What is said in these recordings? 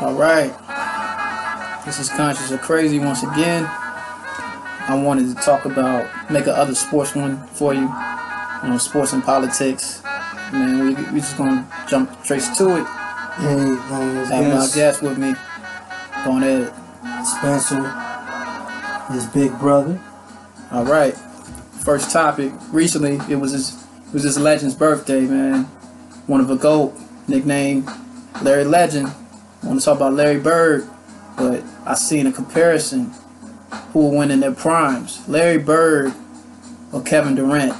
All right. This is Conscious or Crazy once again. I wanted to talk about, make a other sports one for you. You know, sports and politics. Man, we, we just gonna jump straight to it. Hey, um, Have my guest, with me. Go ahead. Spencer, his big brother. All right. First topic. Recently, it was his, it was his legend's birthday, man. One of a goat, nicknamed Larry Legend. I want to talk about Larry Bird, but I seen a comparison. Who will win in their primes? Larry Bird or Kevin Durant?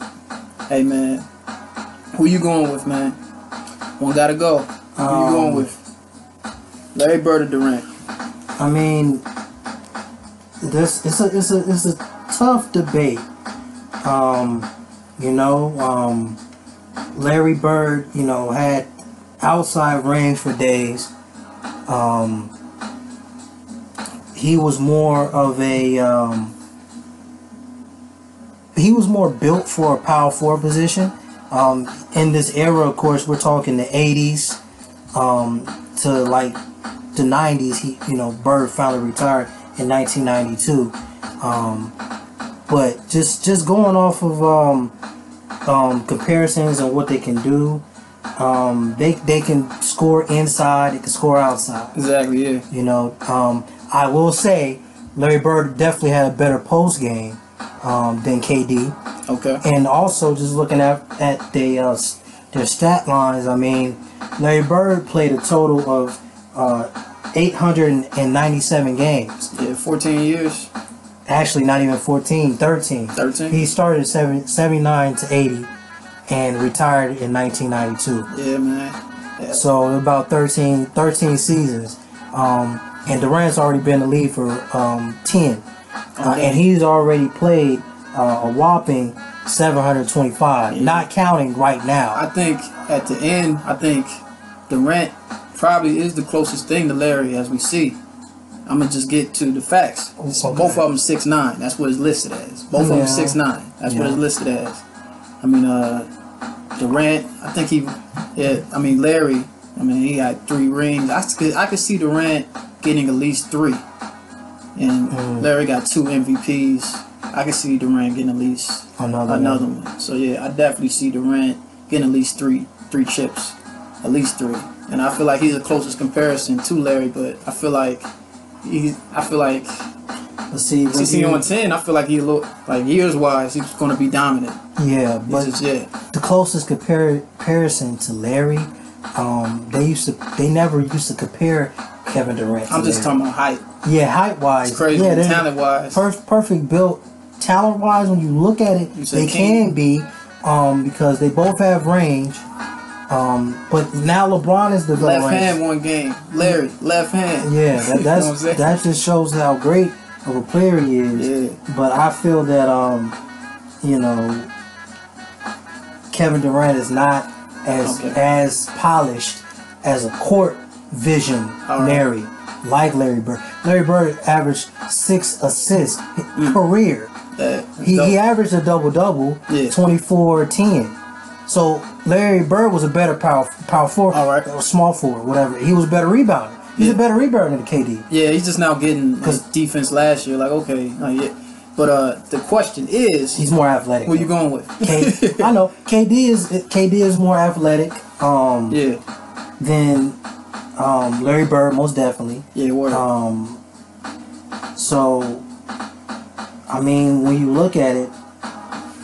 Hey, man. Who you going with, man? One gotta go. Who you Um, going with? Larry Bird or Durant? I mean, this it's a it's a it's a tough debate. Um, you know, um, Larry Bird, you know, had outside range for days. Um, he was more of a um, he was more built for a power forward position. Um, in this era, of course, we're talking the '80s um, to like the '90s. He, you know, Bird finally retired in 1992. Um, but just just going off of um, comparisons and what they can do, um, they they can score inside, they can score outside. Exactly, yeah. You know, um, I will say Larry Bird definitely had a better post game um, than KD, Okay. and also just looking at at the uh, their stat lines. I mean, Larry Bird played a total of uh, 897 games. Yeah, 14 years. Actually, not even 14, 13. 13? He started 70, 79 to 80 and retired in 1992. Yeah, man. So about 13, 13 seasons. Um, and Durant's already been in the league for um, 10. Uh, and he's already played uh, a whopping 725, not counting right now. I think at the end, I think Durant probably is the closest thing to Larry as we see. I'm gonna just get to the facts. Okay. Both of them six nine. That's what it's listed as. Both of them six nine. That's what it's listed as. I mean, uh, Durant. I think he. Yeah. I mean, Larry. I mean, he got three rings. I could. I could see Durant getting at least three, and Mm. Larry got two MVPs. I could see Durant getting at least Another, another one. one. So yeah, I definitely see Durant getting at least three three chips, at least three. And I feel like he's the closest comparison to Larry, but I feel like he, I feel like But see, when you- on ten, I feel like he look like years wise, he's gonna be dominant. yeah, He's but just, yeah, the closest compar- comparison to Larry, um, they used to, they never used to compare Kevin Durant. I'm just Larry. talking about height. Yeah, height wise, It's crazy, Yeah, talent wise. per- perfect built. Talent wise, when you look at it, they King? can be, um, because they both have range. Um, but now LeBron is the Left range. hand one game, Larry, left hand. Yeah, that, that's that just shows how great of a player he is. Yeah. But I feel that um, you know, Kevin Durant is not as Okay. as polished as a court vision right. Larry, like Larry Bird. Larry Bird averaged six assists career. That- He, he averaged a double double, Yeah. 24 10. So Larry Bird was a better power power forward, All right. or small forward, whatever. He was a better rebounder. He's Yeah. a better rebounder than KD. Yeah, he's just now getting his defense last year. Like, okay, yeah. But uh, the question is, He's more athletic. who you going with? K- I know KD is KD is more athletic um, yeah, than um, Larry Bird, most definitely. yeah, word. Um, so, I mean, when you look at it,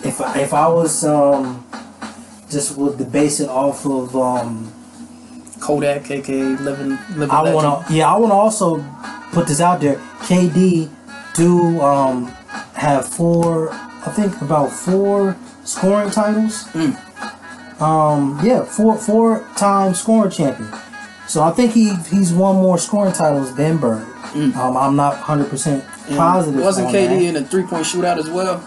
if I- if I was um, just would base it off of um, Kodak, KK, living, living. I want to, yeah, I want to also put this out there. KD do um, have four, I think about four scoring titles. Mm. Um, yeah, four four time scoring champion. So I think he he's won more scoring titles than Bird. Mm. Um, I'm not 100 percent positive. Wasn't KD that. in a three point shootout as well?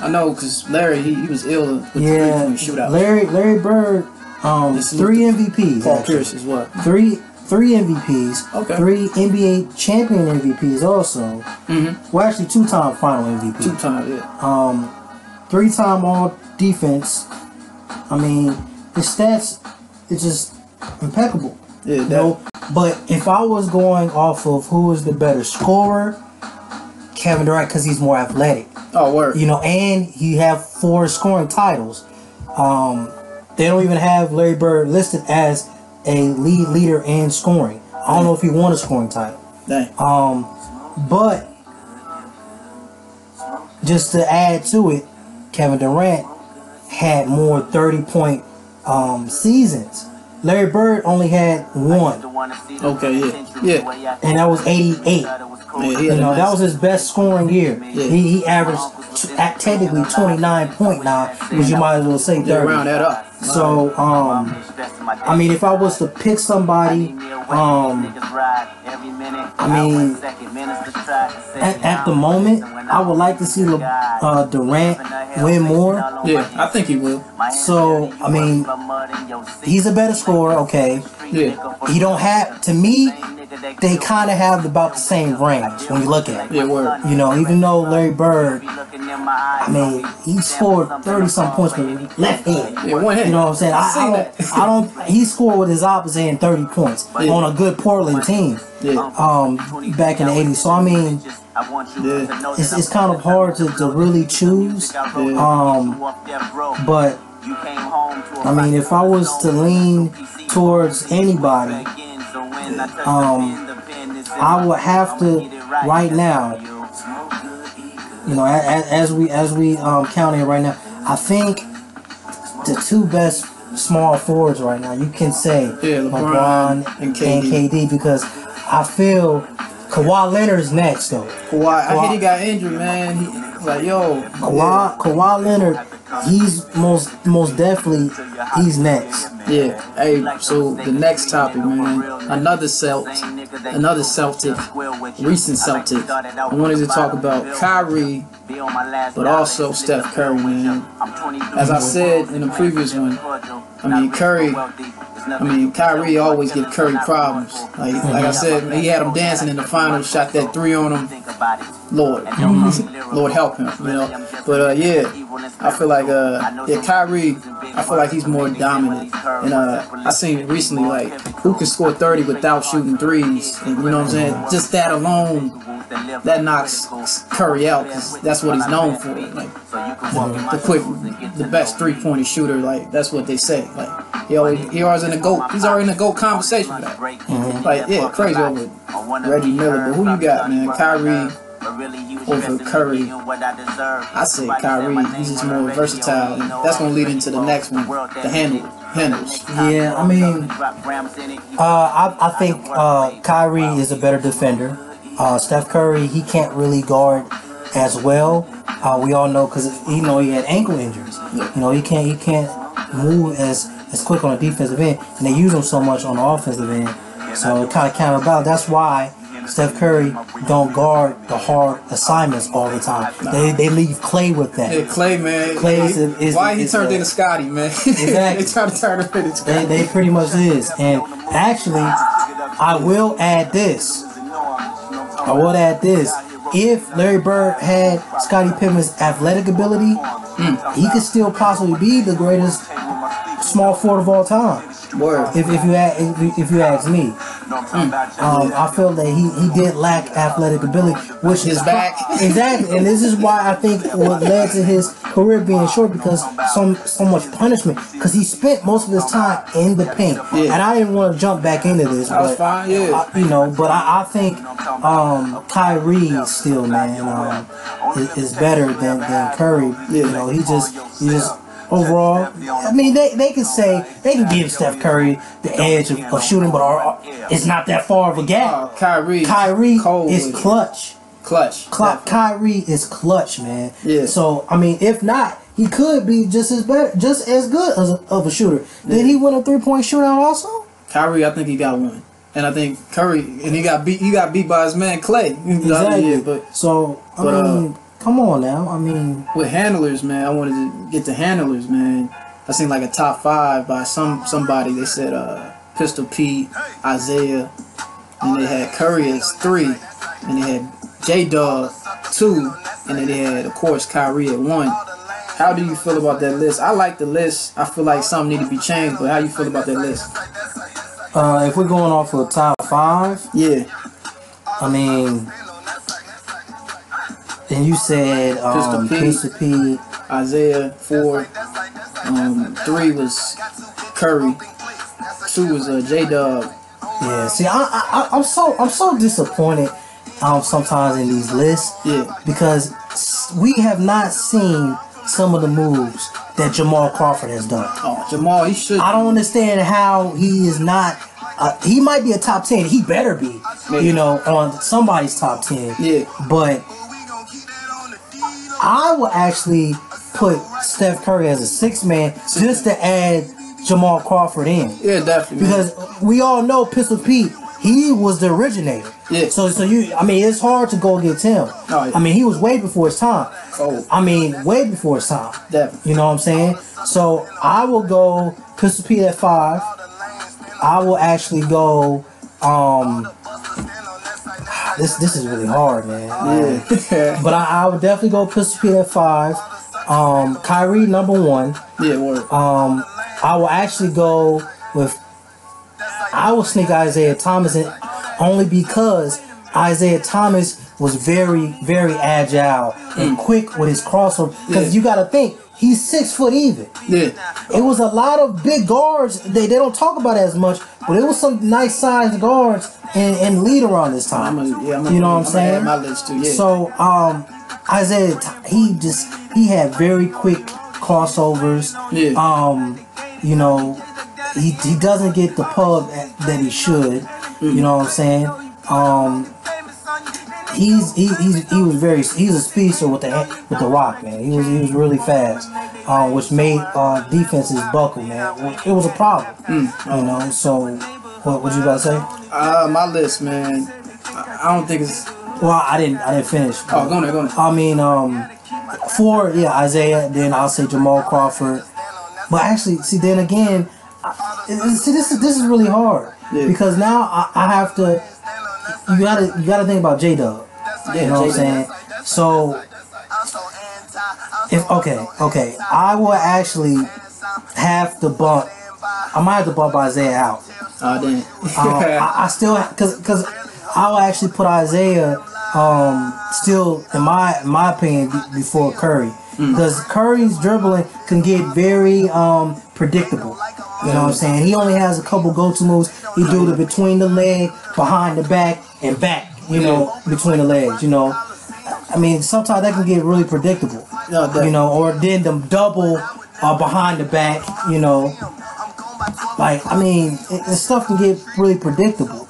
I know because Larry he, he was ill with the three Yeah, point shootout. Larry Larry Bird, um, three MVPs. Paul actually. Pierce is what? Three three MVPs. Okay. Three NBA champion MVPs also. Mm-hmm. Well, actually, two time final MVP. Two times, yeah. Um, three time All Defense. I mean, his stats, it's just impeccable. Yeah, that, No, But if I was going off of who is the better scorer, Kevin Durant because he's more athletic. Oh, word. You know, and he have four scoring titles. Um, they don't even have Larry Bird listed as a lead leader in scoring. I don't know if he won a scoring title. Dang. Um, but just to add to it, Kevin Durant had more 30 point um, seasons. Larry Bird only had one, Okay, yeah. Yeah. and that was 88. Yeah, You had a know, that was his best scoring year. Yeah. He, he averaged t- at technically 29.9, which you might as well say Yeah, round 30. that up. So, um, I mean, if I was to pick somebody, um, I mean, at, at the moment, I would like to see Le, uh, Durant win more. Yeah, I think he will. So, I mean, he's a better scorer, okay. Yeah. He don't have, to me, they kind of have about the same range when you look at it. Yeah, word. You know, even though Larry Bird, I mean, he scored 30 some points with left hand. Yeah, one hand. You know what I'm saying? I I, seen I, that. don't, I don't. He scored with his opposite hand 30 points Yeah. on a good Portland team. Yeah. Um, back in the 80s. So I mean, Yeah. it's, it's kind of hard to, to really choose. Yeah. Um, but I mean, if I was to lean towards anybody, um, I would have to right now. You know, as, as we as we um, count it right now, I think the two best small forwards right now, you can say Yeah, LeBron LeBron and KD. KD because I feel Kawhi Leonard's next though. Kawhi, I Kawhi- hear he got injured, man. He, like, yo. Kawhi, Kawhi Leonard, he's most most definitely he's next. Yeah. Hey, so the next topic, man. Another Celt, another Celtic, recent Celtic. I wanted to talk about Kyrie, but also Steph Curry, man. As I said in the previous one, I mean Curry. I mean Kyrie always give Curry problems. Like like I said, he had him dancing in the finals, shot that three on him. Lord, Lord help him, you know. But uh, yeah, I feel like uh, yeah, Kyrie. I feel like he's more dominant, and uh, I seen recently like who can score 30 without shooting threes, and you know what I'm saying. Just that alone, that knocks Curry out because that's what he's known for. Like the quick, the best three pointer shooter. Like that's what they say. Like he always, he always in the goat. He's already in the goat conversation. That. Like yeah, crazy over Reggie Miller. But who you got, man? Kyrie over Curry. I say Kyrie. He's just more versatile, and that's gonna lead into the next one, the handle, handles. Yeah, I mean, uh, I, I think uh, Kyrie is a better defender. Uh, Steph Curry, he can't really guard as well. Uh, we all know because you know he had ankle injuries. You know he can't he can't move as as quick on the defensive end, and they use him so much on the offensive end. So it kind of counterbalance. That's why Steph Curry don't guard the hard assignments all the time. They they leave Clay with that. Yeah, Clay, man. Clay is- is- why he is, turned into Scotty, man. Exactly. they trying to turn him into They, Scotty. they pretty much is. And actually, I will add this. I will add this. If Larry Bird had Scottie Pippen's athletic ability, hmm. he could still possibly be the greatest small forward of all time. Word. If, if you if, you- if you ask me, um, I feel that he, he did lack athletic ability, which His is back. exactly, and this is why I think what led to his career being short because so so much punishment because he spent most of his time in the paint, Yeah. and I didn't want to jump back into this, but fine, yeah. I- you know, but I, I think um, Kyrie still, man, um, is, is better than, than Curry. You know, he just he just overall. I mean, they, they can say they can give Steph Curry the edge of, of shooting, but are, it's not that far of a gap. Oh, Kyrie. Kyrie Cold is clutch. clutch. Cl- Kyrie is clutch, man. Yeah. So I mean, if not, he could be just as better, just as good as a, of a shooter. Did he win a three point shootout also? Kyrie, I think he got one, and I think Curry, and he got beat. He got beat by his man Clay. Exactly. year, but so I but, uh, mean, come on now. I mean, with handlers, man, I wanted to get to handlers, man. I seen like a top five by some somebody. They said uh, Pistol Pete, Isaiah, and they had Curry as three, and they had J Dog two, and then they had of course Kyrie at one. How do you feel about that list? I like the list. I feel like some need to be changed, but how you feel about that list? Uh, if we're going off of top five, Yeah, I mean, and you said um, Pistol Pistol P. Isaiah four. Um, three was Curry. Two was uh, J Dub. Yeah. See, I, I, I'm so I'm so disappointed. Um, sometimes in these lists Yeah, because we have not seen some of the moves that Jamal Crawford has done. oh Jamal, he should. I don't understand how he is not. Uh, he might be a top ten. He better be, Maybe. you know, on somebody's top ten. Yeah, But I will actually put Steph Curry as a six man just to add Jamal Crawford in yeah, definitely. man. because we all know Pistol Pete. He was the originator. Yeah. So so you I mean it's hard to go against him. Oh, yeah. I mean he was way before his time. Oh. I mean way before his time. definitely. You know what I'm saying? So I will go Pistol Pete at five. I will actually go. Um, this this is really hard, man. Yeah, But I, I would definitely go Pistol Pete at five. Um, Kyrie number one. yeah, word. Um, I will actually go with. I will sneak Isaiah Thomas in only because Isaiah Thomas was very, very agile and quick with his crossover. Because Yeah. you got to think he's six foot even. Yeah, It was a lot of big guards. They, they don't talk about it as much, but it was some nice sized guards and, and lead around this time. I'm a, yeah, I'm a, you know what I'm I'm saying? My list too. Yeah. So um, Isaiah, he just he had very quick crossovers. Yeah. Um, you know, he he doesn't get the pub that that he should. Mm-hmm. You know what I'm saying? Um, he's he he's, he was very he's a speedster with the with the rock man. He was he was really fast, uh, which made uh, defenses buckle man. It was a problem. Mm. You know. So what what you about to say? uh, my list, man. I, I don't think it's. Well, I didn't I didn't finish. Oh, go on, go on. I mean, um, four, yeah, Isaiah. Then I'll say Jamal Crawford. But actually, see, then again, I, see, this is this is really hard Yeah. because now I, I have to. You gotta you gotta think about J Dub. You know what I'm saying? So, if okay, okay, I will actually have to bump. I might have to bump Isaiah out. Oh, damn. Um, I, I still because because I'll actually put Isaiah um, still in my in my opinion be, before Curry because Curry's dribbling can get very um, predictable. You know what I'm saying? He only has a couple go-to moves. He do the between the leg, behind the back, and back. You know, between the legs. You know, I mean sometimes that can get really predictable. No. You know, or then the double uh, behind the back. You know, like I mean, it, it stuff can get really predictable.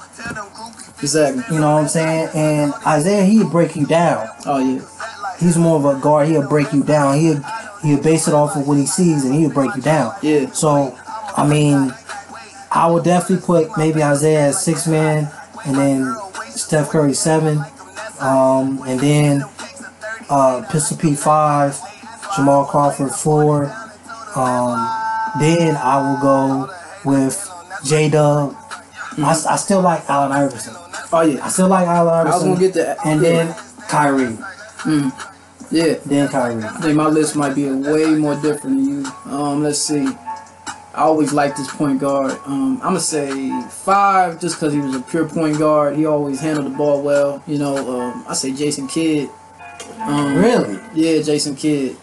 exactly. You know what I'm saying? And Isaiah, he'll break you down. Oh, yeah. He's more of a guard. He'll break you down. He'll he'll base it off of what he sees, and he'll break you down. Yeah. So, I mean, I would definitely put maybe Isaiah as six man, and then Steph Curry seven, um, and then uh, Pistol P five, Jamal Crawford four. Um, then I will go with J Dub. I, I still like Allen Iverson. Oh, yeah, I still like Allen I was Iverson. gonna get that. And yeah. then Kyrie. Yeah. Then Kyrie. I think my list might be way more different than you. Um, let's see. I always liked this point guard. Um, I'm gonna say five, just because he was a pure point guard. He always handled the ball well. You know, um, I say Jason Kidd. Um, Really? Yeah, Jason Kidd.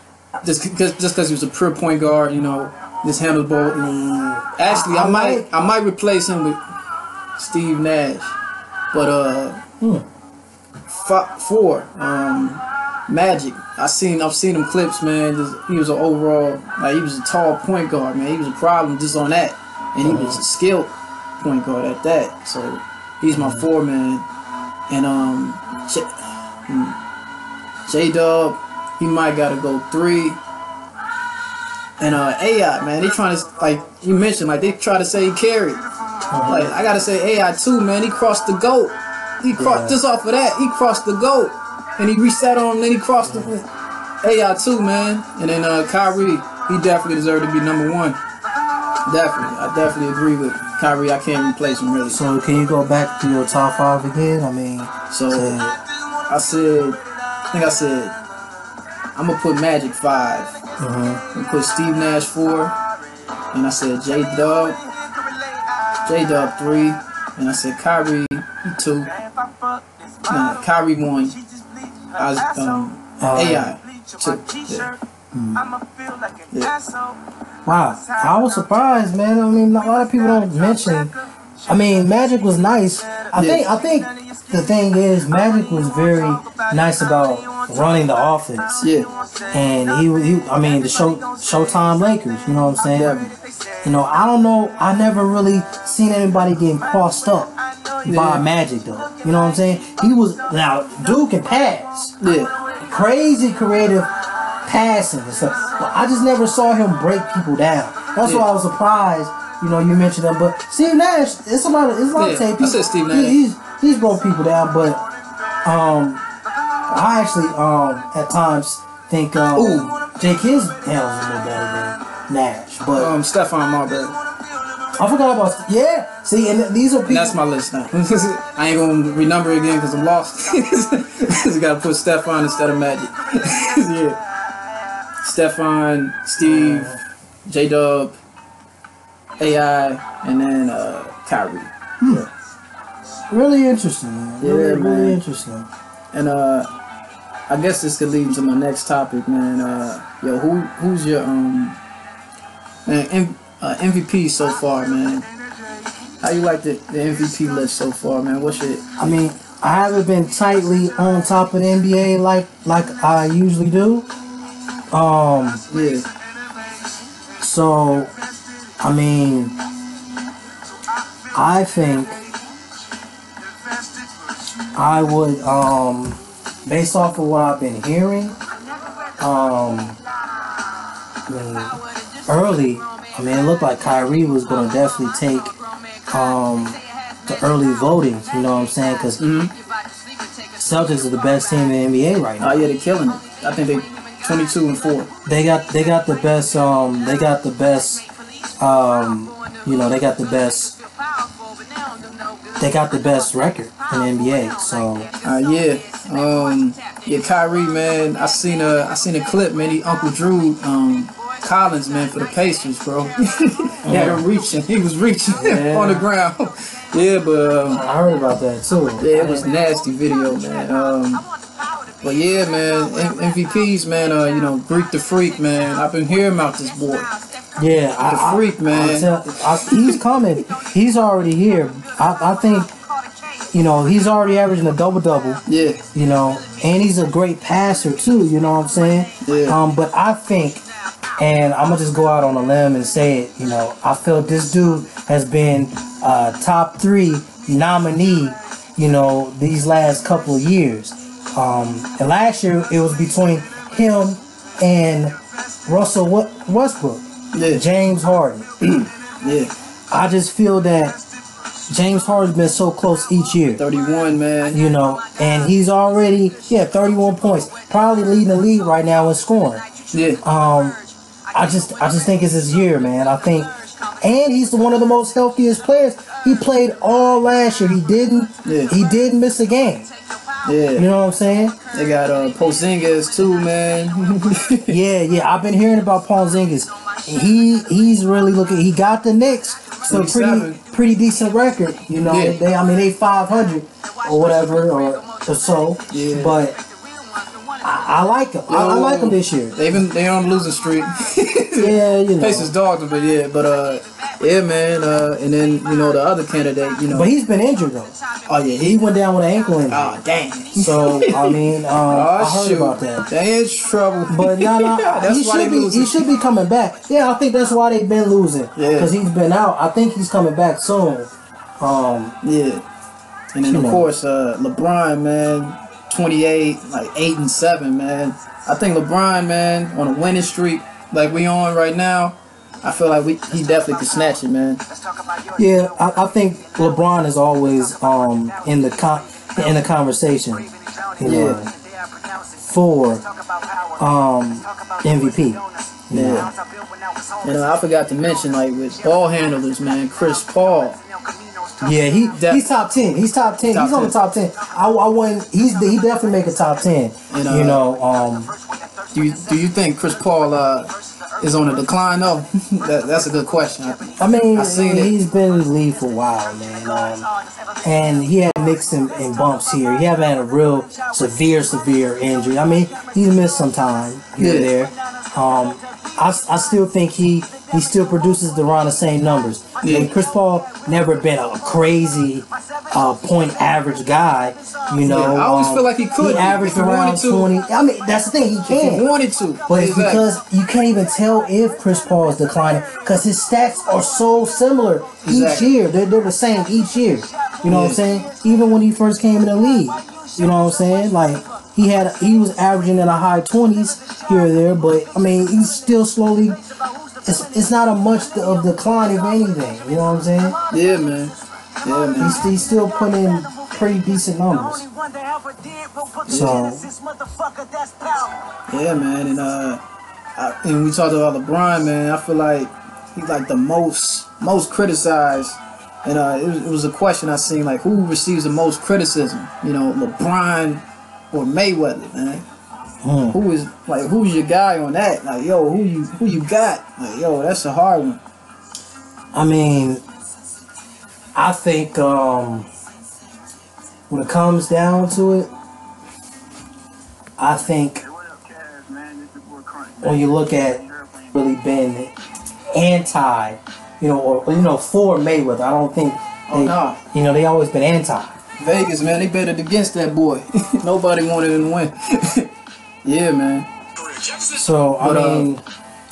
Just because just because he was a pure point guard, you know, just handled the ball. Mm, Actually, I, I might like- I might replace him with Steve Nash, but uh, Hmm. four. Um, Magic. I seen I've seen him clips, man. Just, he was an overall like he was a tall point guard, man. He was a problem just on that, and he was a skilled point guard at that. So he's my four man, and um, J Dub, he might gotta go three. And uh, AI, man, they trying to like you mentioned, like they try to say he carried. Like I gotta say AI too, man. He crossed the goat. He crossed Yeah. just off of that. He crossed the goat, and he reset on. him, Then he crossed the AI too, man. And then uh, Kyrie, he definitely deserved to be number one. Definitely, I definitely agree with Kyrie. I can't replace him really. So can you go back to your top five again? I mean, So I said, I think I said, I'm gonna put Magic five. mhm. I'm gonna put Steve Nash four, and I said J Dub. J Dub three, and I said Kyrie two. Nah, Kyrie one. I was, um, AI two. Yeah. Wow, I was surprised, man. I mean, a lot of people don't mention. I mean, Magic was nice. I think. I think the thing is, Magic was very nice about running the offense, Yeah. and he, he I mean, the show Showtime Lakers. You know what I'm saying? Yeah. You know, I don't know. I never really seen anybody getting crossed up Yeah. by Magic though. You know what I'm saying? He was now Duke can pass, Yeah. crazy creative passing and stuff. But I just never saw him break people down. That's why I was surprised. You know, you mentioned him, but Steve Nash, it's a lot of it's a lot Yeah, of tape. I said Steve he- Nash. he's he's broke people down, but um, I actually um at times think um Ooh. Jake his handles a little better than Nash, but Um, Stephon Marbury. I forgot about yeah. See, and these are people. And that's my list now. I ain't gonna renumber again because I'm lost. Just gotta put Stephon instead of Magic. yeah. Stephon, Steve, J Dub, AI, and then uh, Kyrie. Really interesting, man. Yeah, really, man. really interesting. And uh, I guess this could lead into my next topic, man. Uh, yo, who who's your um man, M- uh, MVP so far, man? How you like the, the MVP list so far, man? What's your I mean, I haven't been tightly on top of the NBA like like I usually do. Um, yeah? so I mean, I think I would um, based off of what I've been hearing, um, I mean, early. I mean, it looked like Kyrie was going to definitely take um, the early voting. You know what I'm saying? Because Mhm. Celtics are the best team in the NBA right now. Oh yeah, they're killing it. I think they 22 and four. They got they got the best. Um, they got the best. Um, you know, they got the best. They got the best record in the NBA. So Uh, yeah, um, yeah, Kyrie, man. I seen a, I seen a clip, man. He Uncle Drew, um, Collins, man, for the Pacers, bro. he had him reaching. He was reaching Yeah. on the ground. yeah, but um, I heard about that too. yeah, it was nasty video, man. Um, but yeah, man, M- MVPs, man. Uh, you know, Greek the Freak, man. I've been hearing about this boy. Yeah, The I- freak, man. I tell- I- he's coming. He's already here. I, I think, you know, he's already averaging a double double. Yeah, You know, and he's a great passer too. You know what I'm saying? Yeah. Um, but I think, and I'm gonna just go out on a limb and say it. You know, I feel this dude has been uh, top three nominee. You know, these last couple of years. Um, and last year it was between him and Russell Westbrook. Yeah, James Harden. yeah. I just feel that James Harden's been so close each year. 31, man. You know, and he's already yeah, 31 points, probably leading the league right now in scoring. Yeah, Um, I just I just think it's his year, man. I think, and he's the, one of the most healthiest players. He played all last year. He didn't. Yeah. He didn't miss a game. Yeah. You know what I'm saying? They got uh, Porzingis too, man. Yeah, yeah. I've been hearing about Porzingis. He he's really looking. He got the Knicks. So pretty pretty decent record. You know, Yeah. they I mean they 500 or whatever or, or so. Yeah. But I, I like him. I, I like him this year. They been they on losing streak. Yeah, you know. Pacers dogged them, but yeah, but uh, yeah, man. Uh, and then you know the other candidate, you know. But he's been injured though. oh yeah, He went down with an ankle injury. Oh damn. So I mean, um, I Oh heard shoot. about that. They in trouble. But no, no, That's he should be. losing. He should be coming back. Yeah, I think that's why they've been losing. Yeah. because he's been out. I think he's coming back soon. Um, Yeah. And then of know. course, uh, LeBron, man, 28, like eight and seven, man. I think LeBron, man, on a winning streak like we on right now, I feel like we he definitely could snatch it, man. Yeah, I, I think LeBron is always um in the con- in the conversation. You know, Yeah. for um MVP. You know. Yeah. And uh, I forgot to mention, like with ball handlers, man, Chris Paul. Yeah, he Def- he's top ten. He's top ten. Top he's on the top ten. I, I wouldn't. He's he definitely make a top ten. And, uh, you know, um, Do you do you think Chris Paul uh, is on a decline though? that, that's a good question. I mean, I seen it. he's been in the league for a while, man. Um, and he had mixed and, and bumps here. He haven't had a real severe, severe injury. I mean, he's missed some time here and Yeah. there. Um, I, I still think he he still produces around the same numbers. Yeah. And Chris Paul never been a crazy uh, point average guy. You know, Yeah, I always um, feel like he could He averaged if around twenty. I mean, that's the thing. He If can. he wanted to, But it's Exactly. because you can't even tell if Chris Paul is declining because his stats are so similar each year. They're, they're the same each year. You know what I'm saying? Even when he first came in the league, you know what I'm saying? Like he had, he was averaging in the high 20s here or there, but I mean, he's still slowly. It's, it's not a much of decline, if anything. You know what I'm saying? yeah, man, yeah, man. He's, he's still putting in pretty decent numbers. So- Yeah, man, and uh, I, and we talked about LeBron, man. I feel like he's like the most most criticized, and uh, it was, it was a question I seen like who receives the most criticism, you know, LeBron or Mayweather, man. Hmm. Who is like who's your guy on that? Like, yo, who you who you got? Like, yo, that's a hard one. I mean, I think um, when it comes down to it, I think when you look at really been anti, you know, or you know, for Mayweather, I don't think Oh, they, no. you know, they always been anti. Vegas, man, they betted against that boy. Nobody wanted him to win. yeah, man. So I But, uh, mean,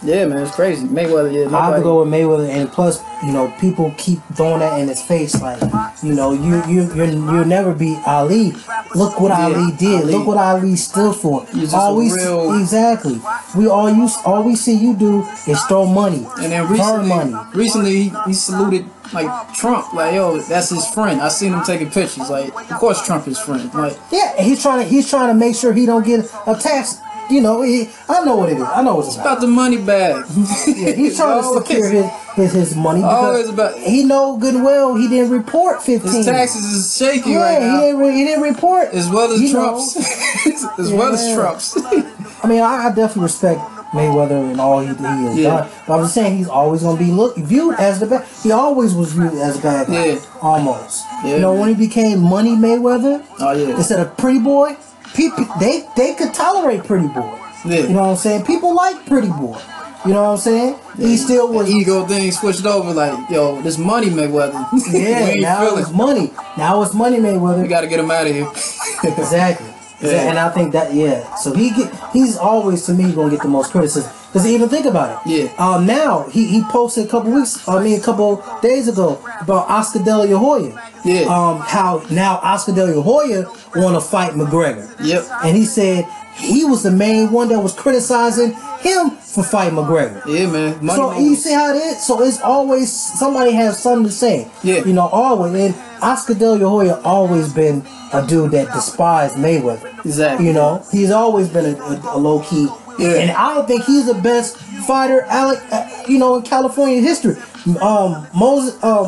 Yeah, man, it's crazy. Mayweather, yeah. I have to go with Mayweather, and plus, you know, people keep throwing that in his face, like, you know, you you you you'll never beat Ali. Look what Yeah, Ali did. Ali. Look what Ali stood for. He's just all a we real- exactly. We all you all we see you do is throw money, And then recently, money. recently he, he saluted like Trump, like yo, that's his friend. I seen him taking pictures. Like, of course Trump is friend. Like, Yeah, he's trying to he's trying to make sure he don't get a tax. You know, he, I know what it is. I know what it's about. about the money bag. Yeah, he's trying to secure his, his his money Always about- he know good and well he didn't report fifteen. His taxes is shaky Yeah, right he now, didn't re- he didn't report as well as. Trump's, as well as Trump's. I mean, I, I definitely respect Mayweather and all he, he has Yeah. done. But I'm just saying he's always going to be look viewed as the bad. He always was viewed as a bad guy. Yeah. Almost. Yeah, you know, when he became Money Mayweather oh yeah, instead of Pretty Boy, people they they could tolerate Pretty Boy. Yeah. You know what I'm saying? People like Pretty Boy. You know what I'm saying? He still was. the ego thing switched over. Like, yo, this money Mayweather. we Yeah, now it's money. Now it's Money Mayweather. We got to get him out of here. Exactly. Yeah. And I think that yeah. So he get he's always to me gonna get the most criticism. Cause even think about it. Yeah. Um. Now he, he posted a couple weeks. I mean a couple days ago about Oscar De La Hoya. Yeah. Um. How now Oscar De La Hoya want to fight McGregor. Yep. And he said he was the main one that was criticizing him for fighting McGregor. Yeah, man. Money So you see how it is. So it's always somebody has something to say. Yeah. You know, always. And Oscar De La Hoya always been a dude that despised Mayweather. Exactly. You know, he's always been a, a, a low key. Yeah. And I don't think he's the best fighter, Alec. Uh, you know, in California history. Um, Moses. Um,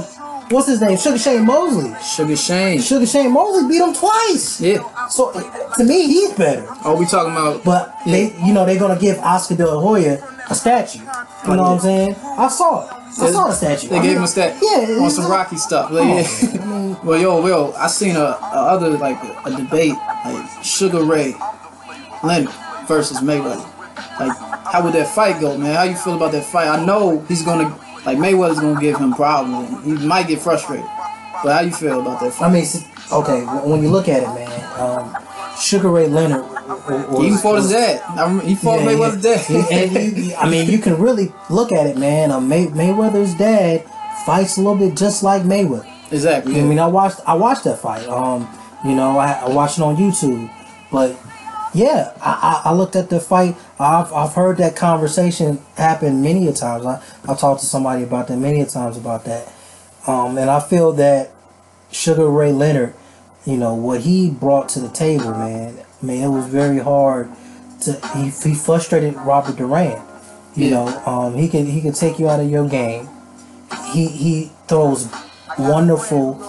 what's his name? Sugar Shane Mosley. Sugar Shane. Sugar Shane Mosley beat him twice. Yeah. So to me, he's better. Oh, we talking about? But they, you know, they're gonna give Oscar De La Hoya a statue. You Oh, know what. I'm saying? I saw it. I saw the statue. They I gave mean, him a statue. Yeah, on some Rocky stuff. Like, yeah. I mean- well, yo, yo, I seen a, a other like a, a debate like Sugar Ray Leonard versus Mayweather. Like, how would that fight go, man? How you feel about that fight? I know he's gonna like Mayweather's gonna give him problems. and He might get frustrated. But how you feel about that I mean, okay, when you look at it, man, um, Sugar Ray Leonard. Was, he fought his dad. I he fought Yeah, Mayweather's dad. you, I mean, you can really look at it, man. Um, May, Mayweather's dad fights a little bit just like Mayweather. exactly. I mean, I watched I watched that fight. Um, you know, I, I watched it on YouTube, but yeah, I, I, I looked at the fight. I've, I've heard that conversation happen many a times. I I talked to somebody about that many a times about that, um, and I feel that Sugar Ray Leonard, you know, what he brought to the table, man. I mean, it was very hard to. He, he frustrated Roberto Duran. You Yeah. know, um, he can he can take you out of your game. He he throws wonderful,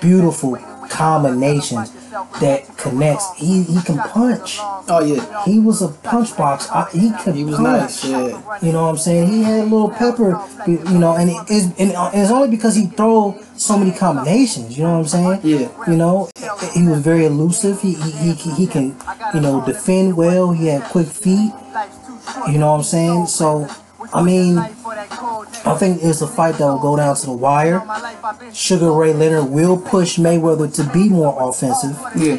beautiful combinations that connects. He he can punch. Oh yeah, He was a punch box. I, he could he was punch. nice. Yeah, You know what I'm saying? He had a little pepper, you know, and it is and uh, it's only because he throw so many combinations. You know what I'm saying? Yeah. You know, he was very elusive. He he he, he can, you know, defend well. He had quick feet. You know what I'm saying? So, I mean, I think it's a fight that will go down to the wire. Sugar Ray Leonard will push Mayweather to be more offensive yeah.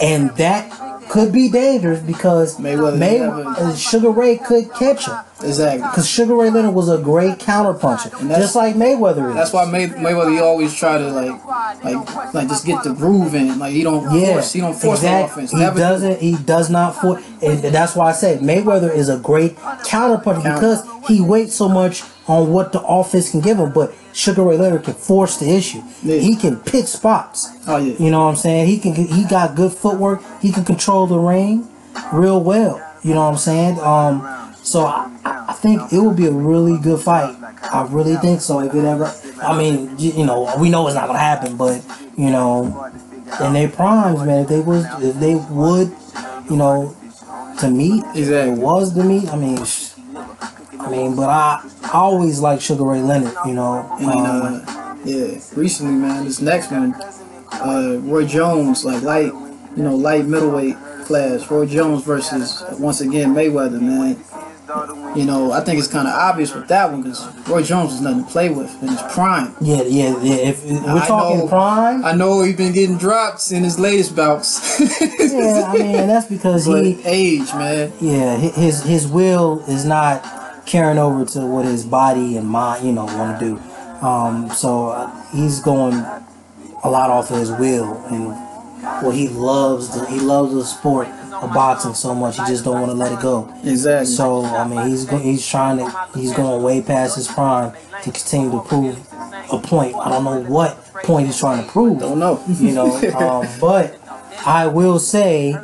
and that could be dangerous because Mayweather May, never- uh, Sugar Ray could catch him Exactly. because Sugar Ray Leonard was a great counter puncher, that's- just like Mayweather is. That's why May, Mayweather he always try to like, like, like just get the groove in. Like he don't yeah, force, he don't force the exactly. offense. He Never doesn't. He does not for, and that's why I said Mayweather is a great counter puncher Counter. because he waits so much on what the offense can give him. But Sugar Ray Leonard can force the issue. Yeah. He can pick spots. Oh yeah. You know what I'm saying? He can. He got good footwork. He can control the ring real well. You know what I'm saying? Um, so I, I think it will be a really good fight. I really think so. If it ever, I mean, you, know, we know it's not gonna happen, but you know, in their primes, man, if they was, if they would, you know, to meet, if Exactly. it was to meet. I mean, I mean, but I, I always like Sugar Ray Leonard. You know, And um, uh, yeah, recently, man, this next one, uh, Roy Jones, like light, you know, light middleweight class. Roy Jones versus once again Mayweather, man. You know, I think it's kind of obvious with that one because Roy Jones is nothing to play with in his prime. yeah, yeah, yeah. If, if we're I talking know- prime. I know he's been getting drops in his latest bouts. Yeah, I mean that's because but he, age, man. yeah, his his will is not carrying over to what his body and mind, you know, want to do. Um, so uh, he's going a lot off of his will and well, he loves the he loves the sport of boxing so much. He just don't want to let it go. Exactly. So I mean, he's go- he's trying to he's going way past his prime to continue to prove a point. I don't know what point he's trying to prove Don't know. you know. Um, but I will say,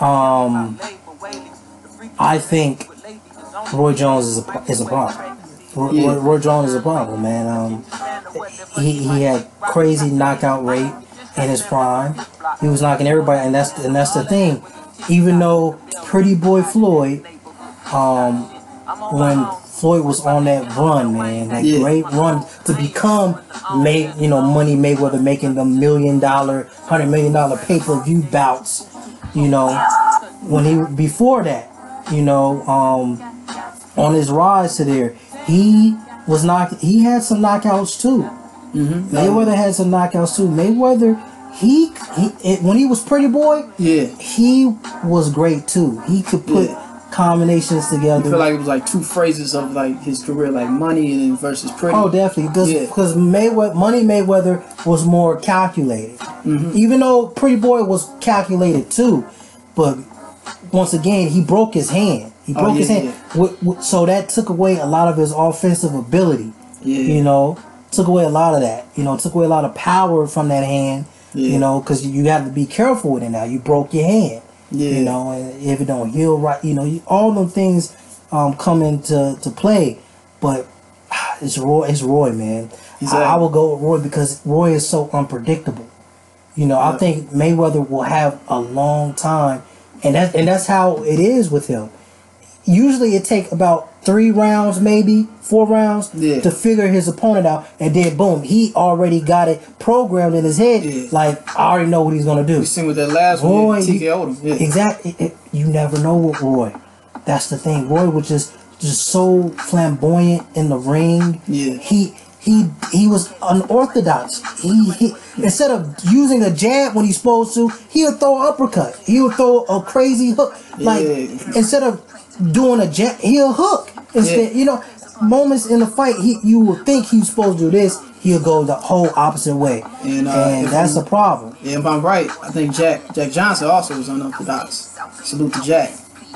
um, I think Roy Jones is a is a problem. Roy, Yeah. Roy, Jones is a problem, man. Um, he he had crazy knockout rate in his prime. He was knocking everybody, and that's and that's the thing. Even though Pretty Boy Floyd, um, when Floyd was on that run, man, that Yeah. great run to become, May, you know, Money Mayweather making the million dollar, hundred million dollar pay per view bouts, you know, when he before that, you know, um, on his rise to there, he was knocked. He had some knockouts too. Mm-hmm. Mayweather had some knockouts too. Mayweather, he, he it, when he was Pretty Boy, Yeah. he was great too. He could put Yeah. combinations together. I feel like it was like two phrases of like his career, like money and versus pretty. Oh, definitely, because Yeah. because Mayweather, Money Mayweather was more calculated. Mm-hmm. Even though Pretty Boy was calculated too, but once again he broke his hand. He Oh, broke his hand, wi- so that took away a lot of his offensive ability. Yeah. You know, took away a lot of that. You know, took away a lot of power from that hand. Yeah. You know, because you have to be careful with it now. You broke your hand. Yeah. You know, and if it don't heal right, you know, you, all them things um, come into to play. But it's Roy. It's Roy, man. Exactly. I, I will go with Roy because Roy is so unpredictable. You know, I think Mayweather will have a long time, and that's and that's how it is with him. Usually, it take about three rounds, maybe four rounds, Yeah. to figure his opponent out, and then boom, he already got it programmed in his head. Yeah. Like I already know what he's gonna do. We seen with that last one, Roy, he TKO'd him. Yeah. Exactly. It- it- you never know with Roy. That's the thing. Roy was just just so flamboyant in the ring. Yeah. He he he was unorthodox. He, he instead of using a jab when he's supposed to, he'll throw an uppercut. He'll throw a crazy hook. Like Yeah. instead of doing a jab, he'll hook. Instead, Yeah. you know, moments in the fight, he you would think he's supposed to do this. He'll go the whole opposite way, And, and, uh, if that's we- a problem. Yeah, if I'm right, I think Jack Jack Johnson also was unorthodox. Salute to Jack.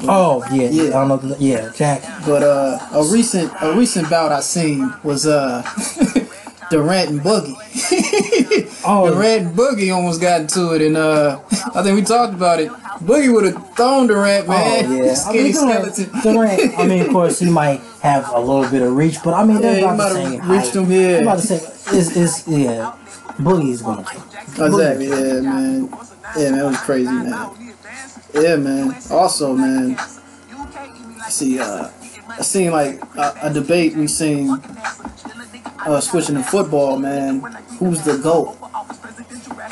Oh yeah, Yeah. I don't know. Yeah, Jack. But uh, a recent a recent bout I seen was uh, Durant and Boogie. Oh, Durant and Boogie almost got into it, and uh, I think we talked about it. Boogie would have thrown Durant, man. Oh yeah, I mean, skeleton. Durant. I mean, of course, he might have a little bit of reach, but I mean, they're he about the same. reached height. him, yeah. I'm about to say, it's, it's yeah. Boogie's gonna. Exactly. Yeah, man. Yeah, man. It was crazy, man. Yeah, man. Also, man. See, uh, I seen like a, a debate we seen uh, switching to football, man. Who's the goat?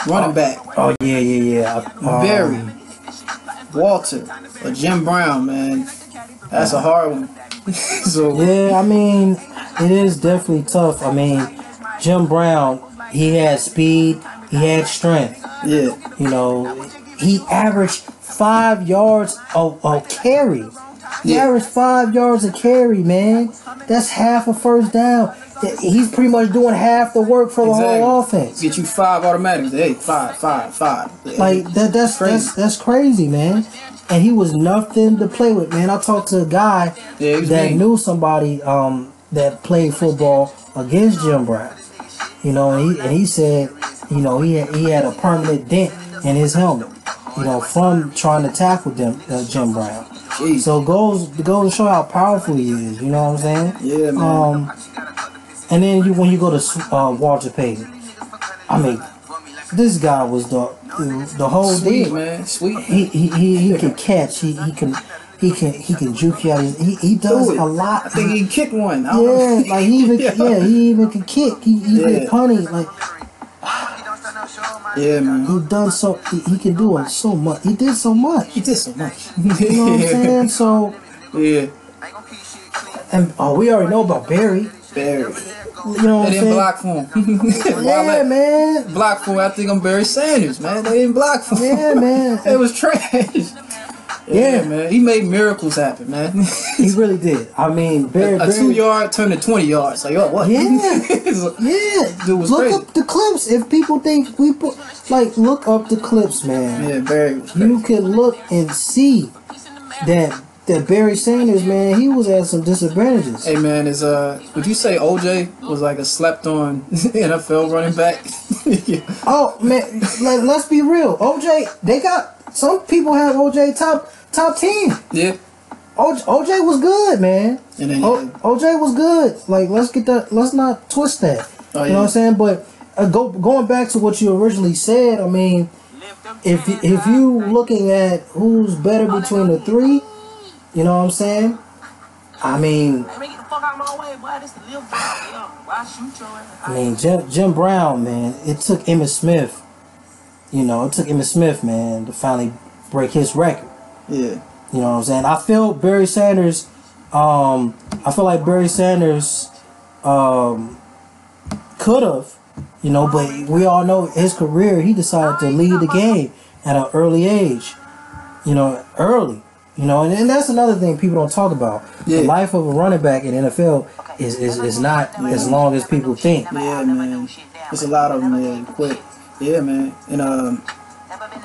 Running back. Oh yeah, yeah, yeah. Um, Barry, Walter, or Jim Brown, man. That's a hard one. so Yeah, I mean, it is definitely tough. I mean, Jim Brown, he had speed, he had strength. yeah, You know, he averaged five yards of, a carry. He Yeah. averaged five yards of carry, man. That's half a first down. He's pretty much doing half the work for the Exactly. whole offense. get you five automatically. Hey, five, five, five. Like that that's Crazy. that's that's crazy, man. And he was nothing to play with, man. I talked to a guy Yeah, that mean. knew somebody um that played football against Jim Brown. You know, and he and he said, you know, he had, he had a permanent dent in his helmet. You know, from trying to tackle them, uh, Jim Brown. Jeez. So it goes goes to show how powerful he is. You know what I'm saying? yeah, man. Um, and then you when you go to uh, Walter Payton, I mean, this guy was the the whole Sweet, deal. man. Sweet. He he, he, he can catch. He, he can he can he can juke you out. He he does Do a lot. I think he kicked one. I yeah, like he even yeah. he even can kick. He, he Yeah. can punny. Like Yeah, man. he done so. He, he can do it so much. He did so much. He did so much. You know what I'm saying? So yeah. and oh, we already know about Barry. Barry. You know what They I'm didn't saying? block for him. Yeah, man. Block for him. I think I'm Barry Sanders, man. They didn't block for him. Yeah, man. It was trash. Yeah. man. He made miracles happen, man. He really did. I mean, Barry. a Barry two yard turned to 20 yards. Like, oh, what? Yeah. Yeah, Dude was look crazy. up the clips. If people think we put, like, look up the clips, man. yeah, Barry. You can look and see that that Barry Sanders, man, he was at some disadvantages. Hey, man, is, uh, would you say OJ was like a slept on NFL running back? Yeah. Oh man, like, let's be real. OJ, they got some people have OJ top top ten. Yeah. OJ, OJ was good, man. Then, O, OJ was good. Like, let's get that. Let's not twist that. Oh, You know what. I'm saying? But uh, go going back to what you originally said. I mean, if if you looking at who's better between the three, you know what I'm saying? I mean, Man, get the fuck out of my way, boy. This the live job, yo. Why shoot your ass? I mean Jim Jim Brown, man. It took Emmitt Smith. You know, it took Emmitt Smith, man, to finally break his record. yeah. You know what I'm saying? I feel Barry Sanders. Um, I feel like Barry Sanders um, could have, you know, but we all know his career. He decided to lead the game at an early age. You know, early. You know, and, and that's another thing people don't talk about. Yeah. The life of a running back in NFL is is, is not as long as people think. Yeah, man. There's a lot of them, man. Quick. Yeah, man. And, um,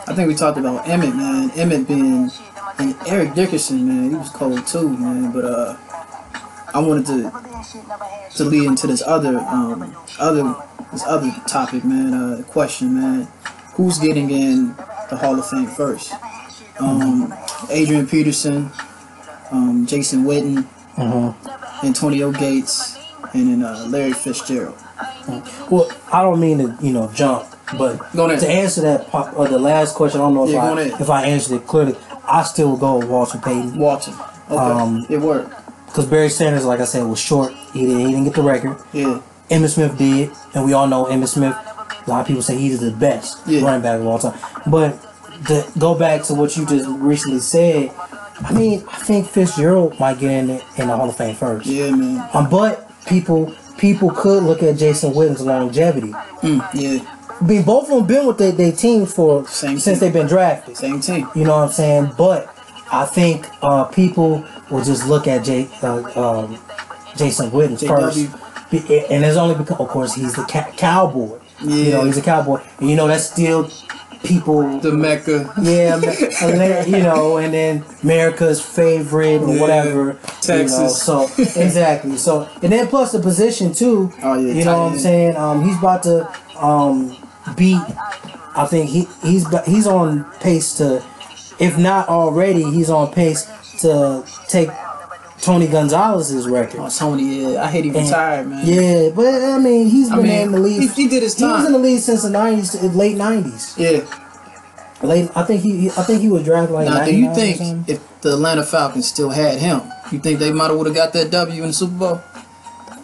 I think we talked about Emmitt, man. Emmitt being, and Eric Dickerson, man. He was cold too, man. But, uh, I wanted to to lead into this other um other this other topic, man. Uh, question, man. Who's getting in the Hall of Fame first? Um, Adrian Peterson, um, Jason Witten, Uh-huh. Antonio Gates, and then uh, Larry Fitzgerald. Well, I don't mean to, you know, jump, but to answer that, or the last question, I don't know if Yeah, I if I answered it clearly. I still would go with Walter Payton Walter. Okay, Um, it worked. because Barry Sanders, like I said, was short. He didn't, he didn't get the record. Yeah, Emmitt Smith did, and we all know Emmitt Smith. A lot of people say he's the best Yeah. running back of all time. But to go back to what you just recently said, I mean, I think Fitzgerald might get in the, in the Hall of Fame first. yeah, man. Um, but people people could look at Jason Witten's longevity. Mm, yeah, I mean, both of them been with their, their teams for Same since team. they've been drafted. same team. You know what I'm saying? But I think uh, people will just look at Jay, uh, um, Jason Witten JW. first, and it's only because, of course, he's the ca- cowboy. You know, he's a cowboy, and you know that's still people. The Mecca. yeah, you know, and then America's favorite or Yeah. whatever. Texas. You know, so exactly. So and then plus the position too. Oh, yeah, You know what I'm saying? Um, he's about to um beat. I think he he's ba- he's on pace to, if not already, he's on pace to take Tony Gonzalez's record. Oh, Tony, yeah, I hate he retired, man. Yeah, but I mean, he's I been mean, in the league. he- he did his time. He was in the league since the nineties, late nineties. yeah. Late, I think he, I think he was drafted like. Now, do you think if the Atlanta Falcons still had him, you think they might have would have got that W in the Super Bowl?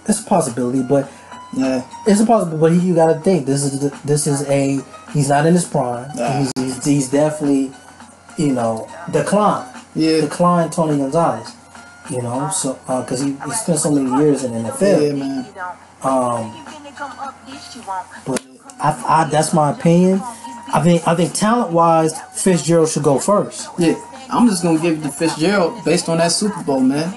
it's a possibility? But Yeah, it's a possibility. But you got to think this is the- this is a he's not in his prime. Nah. He's, he's he's definitely you know decline yeah, decline Tony Gonzalez. You know, so because he, he spent so many years in the yeah, NFL. man. Um, but I, I that's my opinion. I think I think talent wise, Fitzgerald should go first. Yeah, I'm just gonna give it to Fitzgerald based on that Super Bowl, man.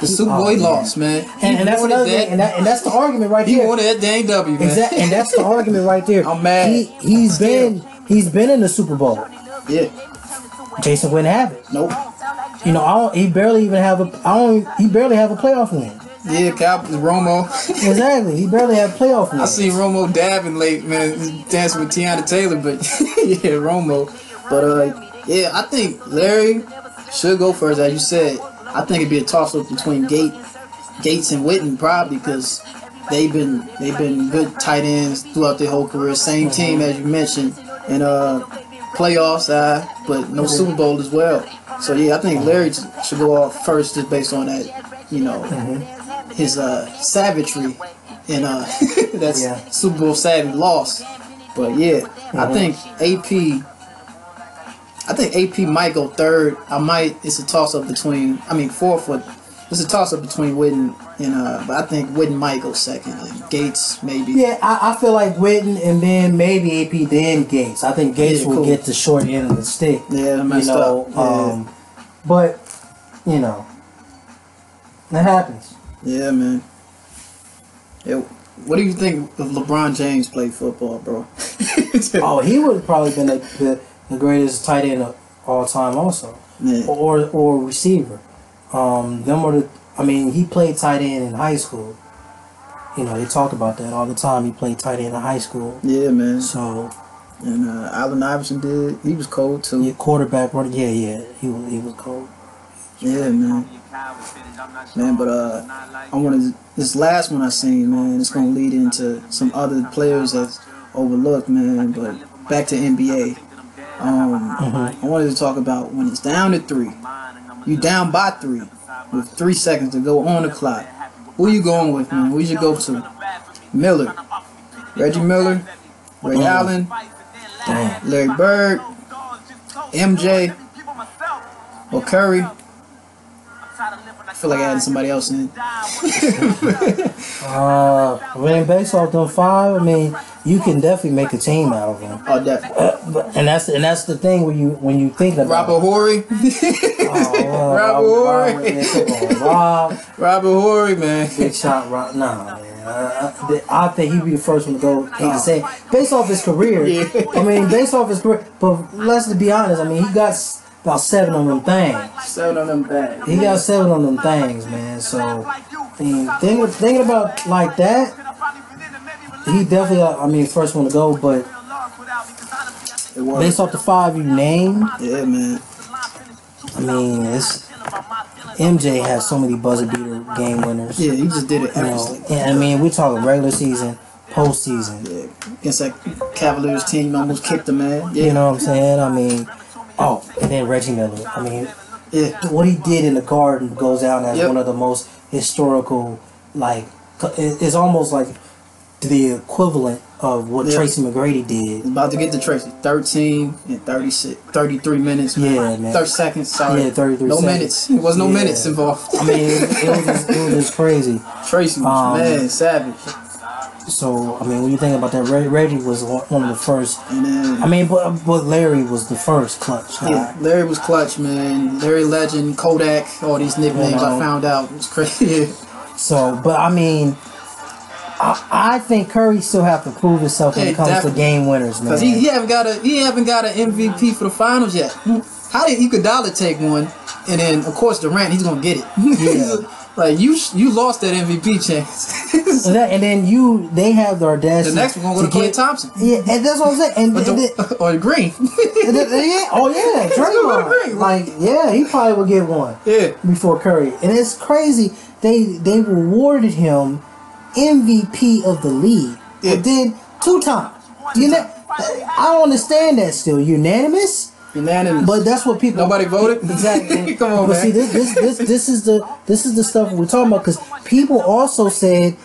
The Super Bowl he Oh, lost, man. He And, and that's wanted another that. thing, and, that, and that's the argument right there. he wanted that dang W, man. Exactly, and that's the argument right there. I'm mad. He he's been he's been in the Super Bowl. yeah, Jason wouldn't have it. nope. You know, I don't, he barely even have a I don't he barely have a playoff win. Yeah, Cowboys, Romo. Exactly, he barely have playoff win. I see Romo dabbing late, man, dancing with Teyana Taylor, but yeah, Romo. But uh, yeah, I think Larry should go first, as you said. I think it'd be a toss up between Gate, Gates and Witten, probably because they've been they've been good tight ends throughout their whole career. Same team as you mentioned, and uh, playoffs, uh, but no Super Bowl as well. So yeah, I think Larry should go off first, just based on that, you know, his uh, savagery and uh, that's Yeah. Super Bowl savage loss. But yeah, I Mhm. think AP. I think AP might go third. I might. It's a toss up between. I mean, fourth. But it's a toss up between Witten and. Uh, but I think Witten might go second. And Gates maybe. Yeah, I, I feel like Witten and then maybe AP then Gates. I think Gates Yeah, will cool. get the short end of the stick. Yeah, I you messed know, up. Yeah. um, but you know, that happens. yeah, man. Yeah, what do you think if LeBron James played football, bro? Oh, he would have probably been the, the, the greatest tight end of all time, also, yeah. or or receiver. Um, them were the. I mean, he played tight end in high school. You know, they talk about that all the time. He played tight end in high school. Yeah, man. So And uh, Allen Iverson did. He was cold too. yeah, quarterback, running- yeah, yeah, he was he was cold. Yeah, man. Man, but uh, I wanted this last one I seen, man. It's gonna lead into some other players that's overlooked, man. But back to NBA. Um, I wanted to talk about when it's down to three. You down by three with three seconds to go on the clock. Who you going with, man? Who you should go to? Miller, Reggie Miller, Ray Allen, Damn. Larry Bird, MJ, or Curry. I feel like adding somebody else in. Uh, mean, based off them five, I mean, you can definitely make a team out of them. Oh, definitely. Uh, but, and that's and that's the thing when you when you think about Robert Horry. Oh, Robert Horry. Rob- yeah, come on, Rob, Robert Horry, man. big shot, Rob. Nah, man. Uh, I, I think he'd be the first one to go. Hate to say, based off his career. Yeah. I mean, based off his career. But let's be honest. I mean, he got about seven of them things. Seven on them things. He got seven of them things, man. So, I mean, thinking, about like that, he definitely. uh, I mean, first one to go. But based off the five you named, Yeah, man. I mean, it's MJ has so many buzzer beater game winners. Yeah, he just did it You know, and I mean, we're talking regular season, postseason. Yeah. Against that Cavaliers team, almost kicked him, man. Yeah. You know what I'm saying? I mean, oh, and then Reggie Miller. I mean, Yeah. what he did in the Garden goes down as Yep. one of the most historical. Like, it's almost like the equivalent of what Yeah. Tracy McGrady did. About to get to Tracy. 13 and 36, 33 minutes. Man. Yeah, man. 30 seconds, sorry. Yeah, 33 No seconds. minutes. There was no Yeah. minutes involved. I mean, it, it was just, it was just crazy. Tracy was, Um, man, savage. So, I mean, when you think about that, Reg- Reggie was one of the first. Then, I mean, but but Larry was the first clutch. guy. yeah, Larry was clutch, man. Larry Legend, Kodak, all these nicknames You know. I found out. It was crazy. So, but I mean, I, I think Curry still have to prove himself when Yeah, it comes definitely. to game winners, man. Because he, he haven't got a he haven't got an MVP for the finals yet. How did Iguodala take one, and then of course Durant he's gonna get it. Yeah. Like you you lost that MVP chance. And, that- and then you, they have the the next one gonna go to Clay get- Thompson. Yeah, and that's what I'm saying. And, Or, and then- the, or Green. and then- yeah, oh yeah, Draymond. Green. Like, yeah, he probably would get one yeah. before Curry. And it's crazy. They they rewarded him MVP of the league, Yeah. but then two times. You know, I don't understand that still. Unanimous. Unanimous. But that's what people. Nobody voted? Exactly. Come on, but man. see, this, this this this is the this is the stuff we're talking about because people also said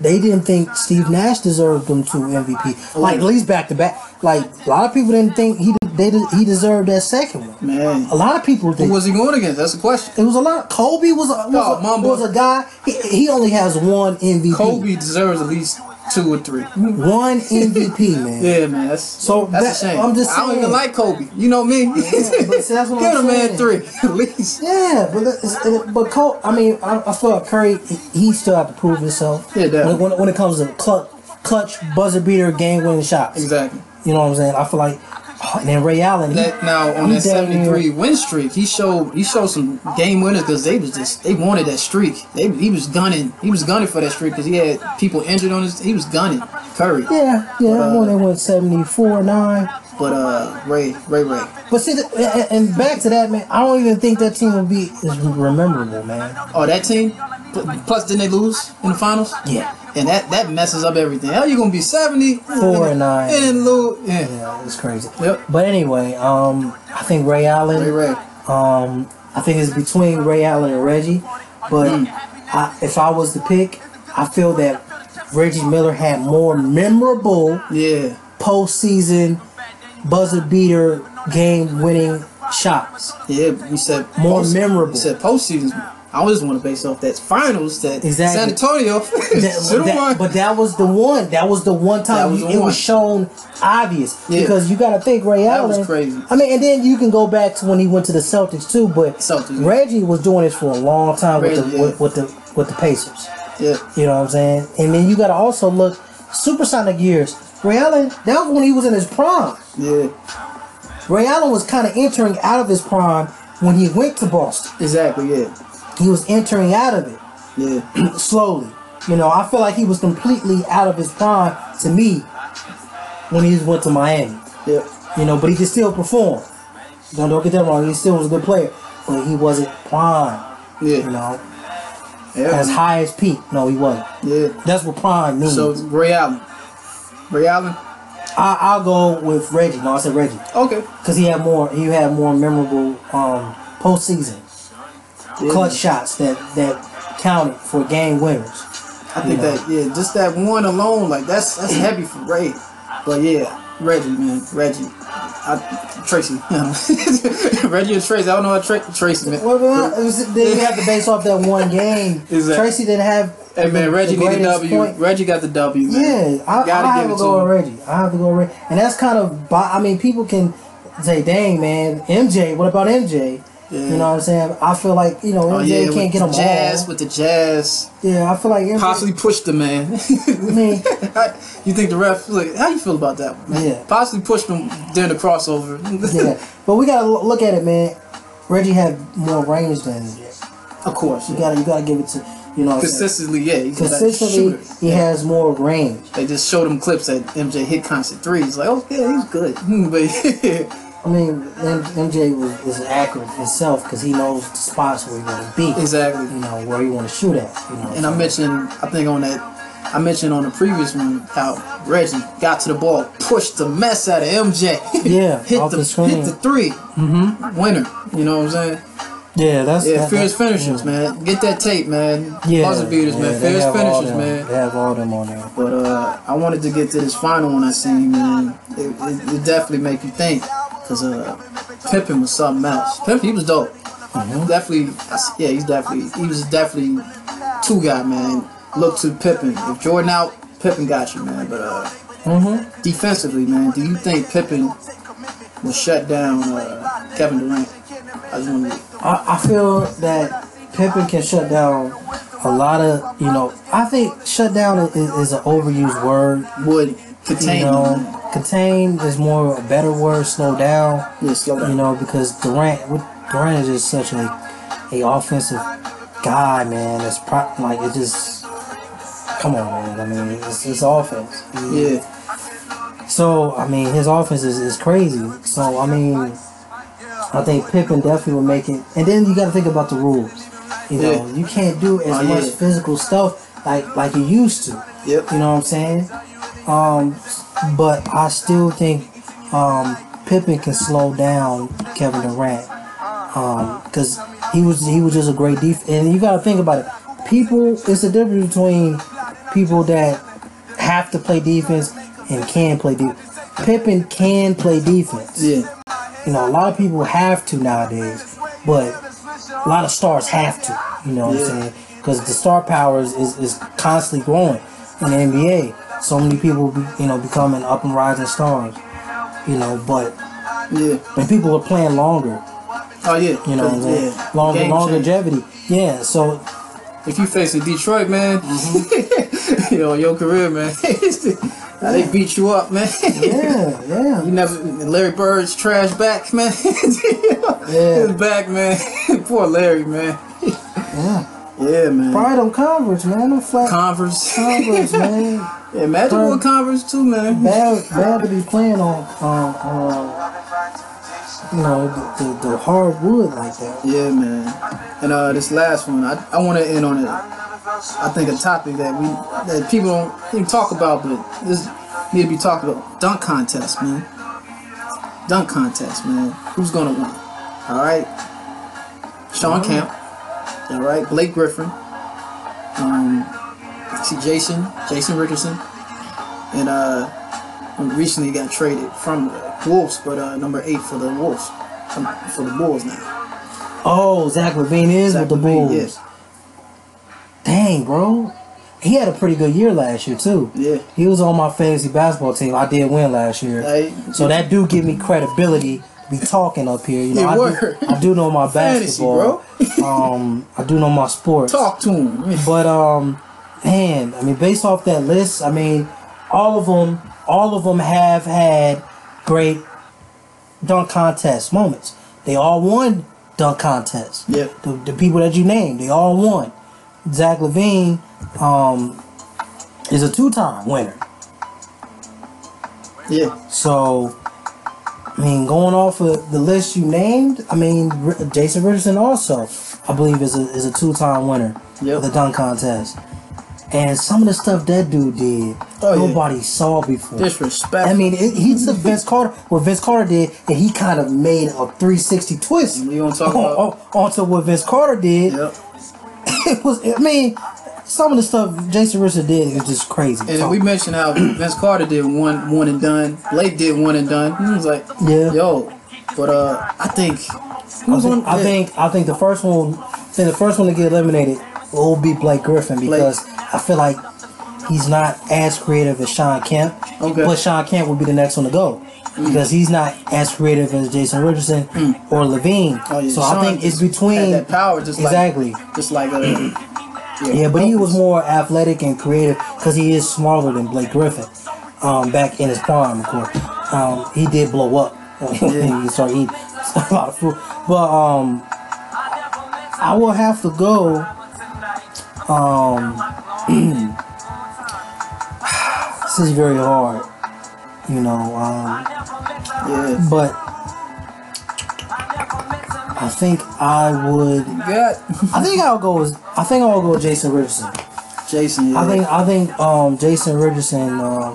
they didn't think Steve Nash deserved them two MVP, like at least back to back. Like a lot of people didn't think he they he deserved that second one. Man. A lot of people Who was he going against? That's the question. It was a lot. Kobe was a, was, Oh, a, was a guy. He, he only has one MVP. Kobe deserves at least two or three. One MVP, man. Yeah, man. That's So that's that- a shame. I'm just I don't even like Kobe. You know me. but see, that's what Give I'm a man three at least. Yeah, but but Cole, I mean, I, I feel like Curry, he still have to prove himself. Yeah, definitely. when, when, when it comes to clutch, clutch buzzer beater, game winning shots. Exactly. You know what I'm saying? I feel like, and then Ray Allen. he- That now on that seventy three win streak, he showed he showed some game winners because they was just they wanted that streak. They he was gunning he was gunning for that streak because he had people injured on his. He was gunning Curry. Yeah, yeah, that uh, one they went 74 9. But uh, Ray Ray Ray. But see, the, and, and back to that, man, I don't even think that team will be as rememberable, man. Oh, that team. Plus, didn't they lose in the finals? Yeah. And that that messes up everything. How you gonna be seventy Four and nine. and lose? Yeah. Yeah, it's crazy. Yep. But anyway, um, I think Ray Allen. Ray Ray. Um, I think it's between Ray Allen and Reggie. But Mm. I, if I was to pick, I feel that Reggie Miller had more memorable Yeah. postseason buzzer beater game winning shots. Yeah. You said More post- memorable. You said postseason. I just want to base off that finals that Exactly. San Antonio That- that- but that was the one. That was the one time was you- the it one. was shown obvious Yeah. because you got to think Ray That Allen. was crazy. I mean, and then you can go back to when he went to the Celtics too. But Celtics. Reggie was doing this for a long time with the yeah. with, with the with the Pacers. yeah. You know what I'm saying? And then you got to also look supersonic years. Ray Allen, that was when he was in his prime. Yeah. Ray Allen was kind of entering out of his prime when he went to Boston. Exactly. Yeah. He was entering out of it Yeah. slowly. You know, I feel like he was completely out of his prime to me when he went to Miami. Yeah. You know, but he could still perform. Don't, don't get that wrong. He still was a good player, but he wasn't prime. Yeah. You know, Yeah. as high as peak. No, he wasn't. Yeah. That's what prime means. So Ray Allen. Ray Allen. I, I'll go with Reggie. No, I said Reggie Okay. because he had more. He had more memorable um, postseason Yeah. clutch shots that that counted for game winners. I think know. that yeah, just that one alone, like that's that's heavy for Ray. But yeah, Reggie, man, Reggie, I, Tracy, Reggie and Tracy. I don't know how Tra- Tracy, man. Well, well, was- then you have to base off that one game. Exactly. Tracy didn't have. Hey man, Reggie the need a W. point. Reggie got the W. Man. Yeah, I, I have to go with Reggie. I have to go with Reggie, and that's kind of. I mean, people can say, "Dang, man, MJ. What about MJ?" Yeah. You know what I'm saying? I feel like you know Oh MJ yeah, can't get the them jazz, all. with the jazz, Yeah, I feel like MJ. possibly pushed the man. I mean, you think the ref? Like, how you feel about that one? Yeah. Possibly pushed him during the crossover. yeah, but we gotta look at it, man. Reggie had more range than MJ. of course. You Yeah. gotta, you gotta give it to you know. what I'm saying? Consistently, yeah, he's Consistently, he has more range. They just showed him clips that MJ hit constant threes. Like, oh yeah, he's good. but I mean, MJ was, is accurate himself because he knows the spots where he want to be. exactly. You know where he want to shoot at. You know. And I mentioned, I think on that, I mentioned on the previous one how Reggie got to the ball, pushed the mess out of MJ. Yeah, hit the, the hit the 3 mm-hmm. winner. You know what I'm saying? Yeah, that's Yeah, that- fierce that- finishers, man. Get that tape, man. Yeah, Buzzer beaters, yeah, man. they Fierce have all finishers, them. man. They have all them on there. But uh, I wanted to get to this final one I seen, man. It, it, it definitely make you think, cause uh, Pippen was something else. Pippen, he was dope. Mm-hmm. Definitely, yeah, he's definitely, he was definitely two guy, man. Look to Pippen. If Jordan out, Pippen got you, man. But uh, Mm-hmm. defensively, man, do you think Pippen will shut down uh, Kevin Durant? I to. I, I feel that Pippen can shut down a lot of you know. I think shut down is, is an overused word. Would contain You know, contain is more a better word. Slow down. Yeah, slow down. You know, because Durant, Durant is just such a a offensive guy, man. That's pro- like it just come on, man. I mean, it's, it's offense. He- Yeah. So I mean, his offense is, is crazy. So I mean, I think Pippen definitely will make it. And then you got to think about the rules. You know, Yeah. you can't do as Oh, much yeah. physical stuff like like you used to. Yep. You know what I'm saying? Um, but I still think um, Pippen can slow down Kevin Durant because he was he was just a great def. And you got to think about it. People, it's the difference between people that have to play defense and can play defense. Pippen can play defense. Yeah. You know, a lot of people have to nowadays, but a lot of stars have to. You know what Yeah. I'm saying? Because the star power is, is, is constantly growing in the NBA. So many people, be, you know, becoming up and rising stars. You know, but Yeah. and people are playing longer. Oh yeah. You know, yeah. longer Game change. longevity. Yeah. So If you facing Detroit, man, Mm-hmm. you know your career, man. They beat you up, man. yeah, yeah, You never Larry Bird's trash back, man. Yeah. His back, man. Poor Larry, man. yeah. Yeah, man. Pride on Converse, man. No flat Converse. Converse, man. Yeah, Magic wore Converse too, man. bad, bad to be playing on, on, on you know, the, the, the hard wood like that. Yeah, man. And uh, this last one, I, I want to end on it. I think a topic that we that people don't even talk about, but this need to be talked about. Dunk contest, man. Dunk contest, man. Who's gonna win? All right. Sean Kemp. All right. Blake Griffin. Um, Jason, Jason Richardson, and uh, recently got traded from the Wolves, but uh, number eight for the Wolves, um, for the Bulls now. Oh, Zach LaVine is Zach with the LaVine, Bulls. yes. Dang, bro. He had a pretty good year last year too. Yeah. He was on my fantasy basketball team. I did win last year. Hey, So that do give me credibility to be talking up here. You know, I, do. I do know my Fantasy, basketball. um, I do know my sports. talk to him. But um, man, I mean, based off that list, I mean, all of them, all of them have had great dunk contest moments. They all won dunk contests. Yep. The, the people that you named, they all won. Zach LaVine um, is a two-time winner. Yeah. So, I mean, going off of the list you named, I mean, Jason Richardson also, I believe, is a is a two time winner Yep. of the dunk contest. And some of the stuff that dude did, Oh, yeah. nobody saw before. Disrespect. I mean, it, he took Vince Carter, what Vince Carter did, and he kind of made a 360 twist We on- about- on- onto what Vince Carter did. Yep. It was, I mean, some of the stuff Jason Richardson did is just crazy. And we mentioned how Vince Carter did one one and done. Blake did one and done. He was like, Yeah. yo. But uh, I think I think, on? I think I think the first one, I think the first one to get eliminated will be Blake Griffin because I feel like he's not as creative as Sean Kemp. Okay. But Sean Kemp would be the next one to go because he's not as creative as Jason Richardson or LaVine. Oh, yeah. So Sean I think it's between had that power, just exactly. like just like uh, Yeah, but he was more athletic and creative because he is smaller than Blake Griffin. Um, back in his prime, of course. Um, he did blow up when he started eating a lot of food. But um, I will have to go. Um, this is very hard, you know. Um, yeah. but I think I would. Got I think I'll go with. I think I'll go with Jason Richardson. Jason. Yeah. I think I think um, Jason Richardson uh,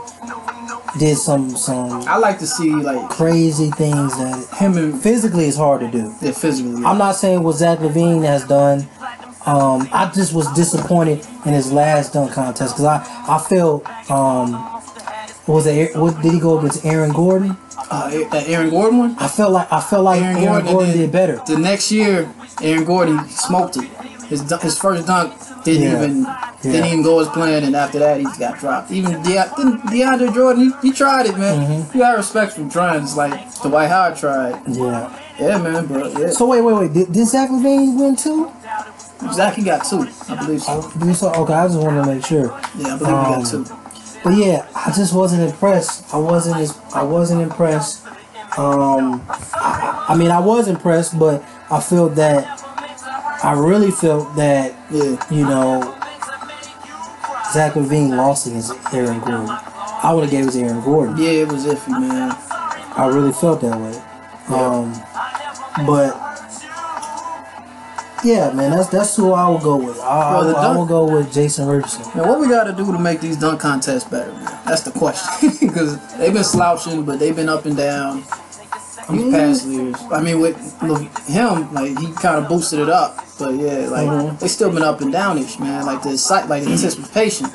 did some some I like to see like crazy things that him and physically is hard to do. yeah, physically. I'm not saying what Zach LaVine has done. Um, I just was disappointed in his last dunk contest because I I felt um, what was it? What did he go against Aaron Gordon? uh, that Aaron Gordon one. I felt like I felt like Aaron, Gordon, and then did better. The next year, Aaron Gordon smoked it. His his first dunk didn't Yeah. even didn't even go as planned, and after that, he got dropped. Even De- DeAndre Jordan, he, he tried it, man. Mm-hmm. You got respect for trying, just like Dwight Howard tried. Yeah. Yeah, man, but yeah, So wait, wait, wait. Did, did Zach LaVine win too? Zach he got two, I believe so. I believe so? Okay, I just wanted to make sure. Yeah, I believe Um, he got two. But yeah, I just wasn't impressed. I wasn't as I wasn't impressed. Um, I, I mean, I was impressed, but I felt that I really felt that Yeah, you know Zach LaVine lost against Aaron Gordon. I would have gave it to Aaron Gordon. Yeah, it was iffy, man. I really felt that way. Um, but yeah, man, that's that's who I will go with. I, Well, I, I will go with Jason Richardson. Now, what we got to do to make these dunk contests better, man? That's the question. Because they've been slouching, but they've been up and down these past years. I mean, with him, like he kind of boosted it up, but yeah, like Mhm. they still been up and downish, man. Like the site, like the anticipation. You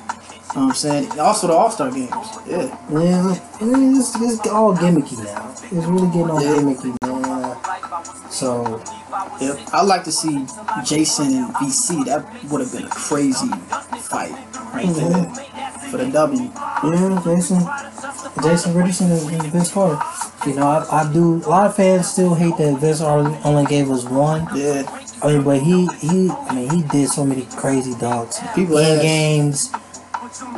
know what I'm saying? Also the All Star games. Yeah. Yeah, it's, it's all gimmicky now. It's really getting all Yeah. gimmicky, man. So Yep. I'd like to see Jason and VC. That would have been a crazy fight right mm-hmm. there for the W. yeah, Jason, Jason Richardson is, is Vince Carter. You know, I, I do. A lot of fans still hate that Vince only only gave us one. Yeah. I mean, but he he I mean he did so many crazy dogs. People in games,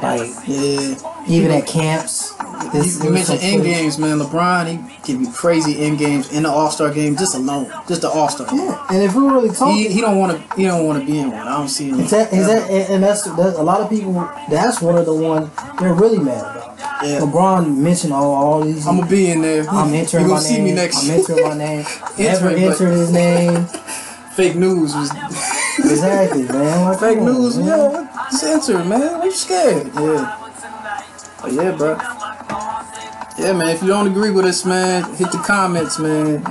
like Yeah. even at camps. You, mentioned so end games, man. LeBron, he give you crazy end games in the All Star game just alone, just the All Star. Yeah, and if we're really talking, He, he don't want to. He don't want to be in one. I don't see him. Is that, is that, and that's, that's a lot of people. That's one of the ones they're really mad about. Yeah. LeBron mentioned all, all these. I'm gonna be in there. I'm entering you my gonna see name. me next I'm entering my name. Never entered his name. Fake news was Exactly, man. Like, fake come on, news. man. Yeah, just enter, man. Why you scared? Yeah. But yeah, bro. Yeah, man. If you don't agree with us, man, hit the comments, man.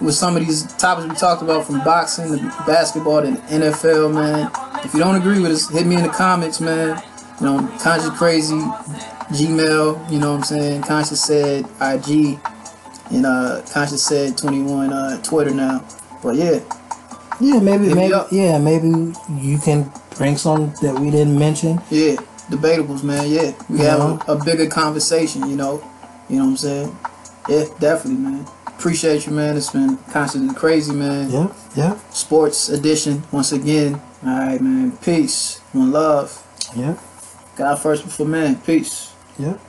With some of these topics we talked about, from boxing to basketball to NFL, man. If you don't agree with us, hit me in the comments, man. You know, Conscious Crazy, Gmail. You know what I'm saying? Conscious said IG, and uh, Conscious said 21 uh, Twitter now. But yeah, Yeah, maybe, Hit maybe, yeah, maybe you can bring some that we didn't mention. Yeah, debatables, man. Yeah, we have a, a bigger conversation. You know, you know what I'm saying? Yeah, definitely, man. Appreciate you, man. It's been constantly crazy, man. Yeah, yeah. Sports edition once again. All right, man. Peace, one love. Yeah. God first before man. Peace. yep.